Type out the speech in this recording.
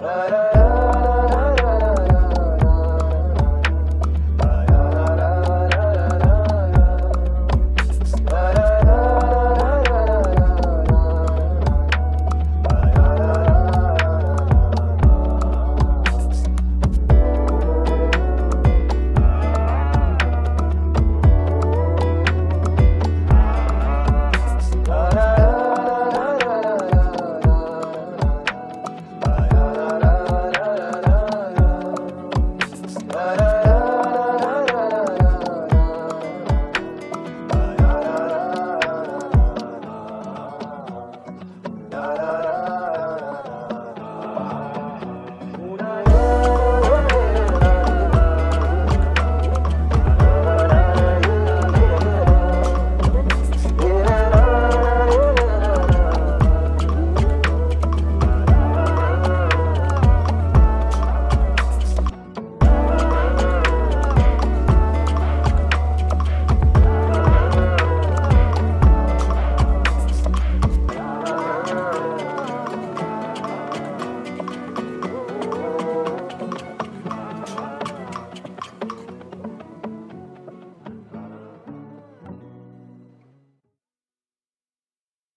Da, da, da. da da